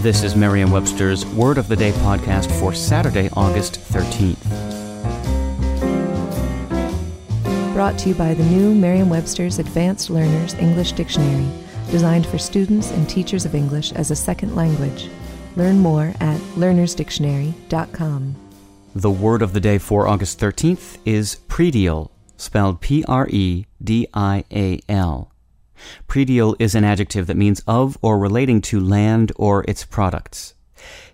This is Merriam Webster's Word of the Day podcast for Saturday, August 13th. Brought to you by the new Merriam Webster's Advanced Learners English Dictionary, designed for students and teachers of English as a second language. Learn more at learnersdictionary.com. The word of the day for August 13th is predial, spelled P R E D I A L. Predial is an adjective that means of or relating to land or its products.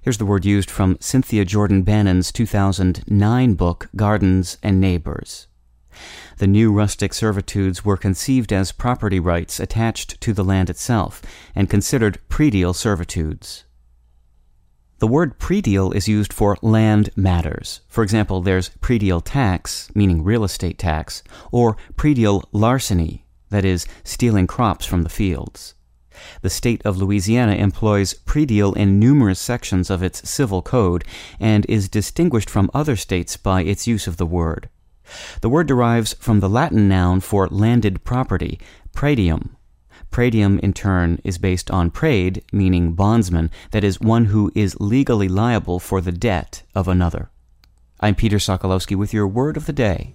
Here's the word used from Cynthia Jordan Bannon's 2009 book, Gardens and Neighbors. The new rustic servitudes were conceived as property rights attached to the land itself and considered predial servitudes. The word predial is used for land matters. For example, there's predial tax, meaning real estate tax, or predial larceny, that is, stealing crops from the fields. The state of Louisiana employs predial in numerous sections of its civil code and is distinguished from other states by its use of the word. The word derives from the Latin noun for landed property, praedium. Praedium, in turn, is based on praed, meaning bondsman, that is, one who is legally liable for the debt of another. I'm Peter Sokolowski with your word of the day.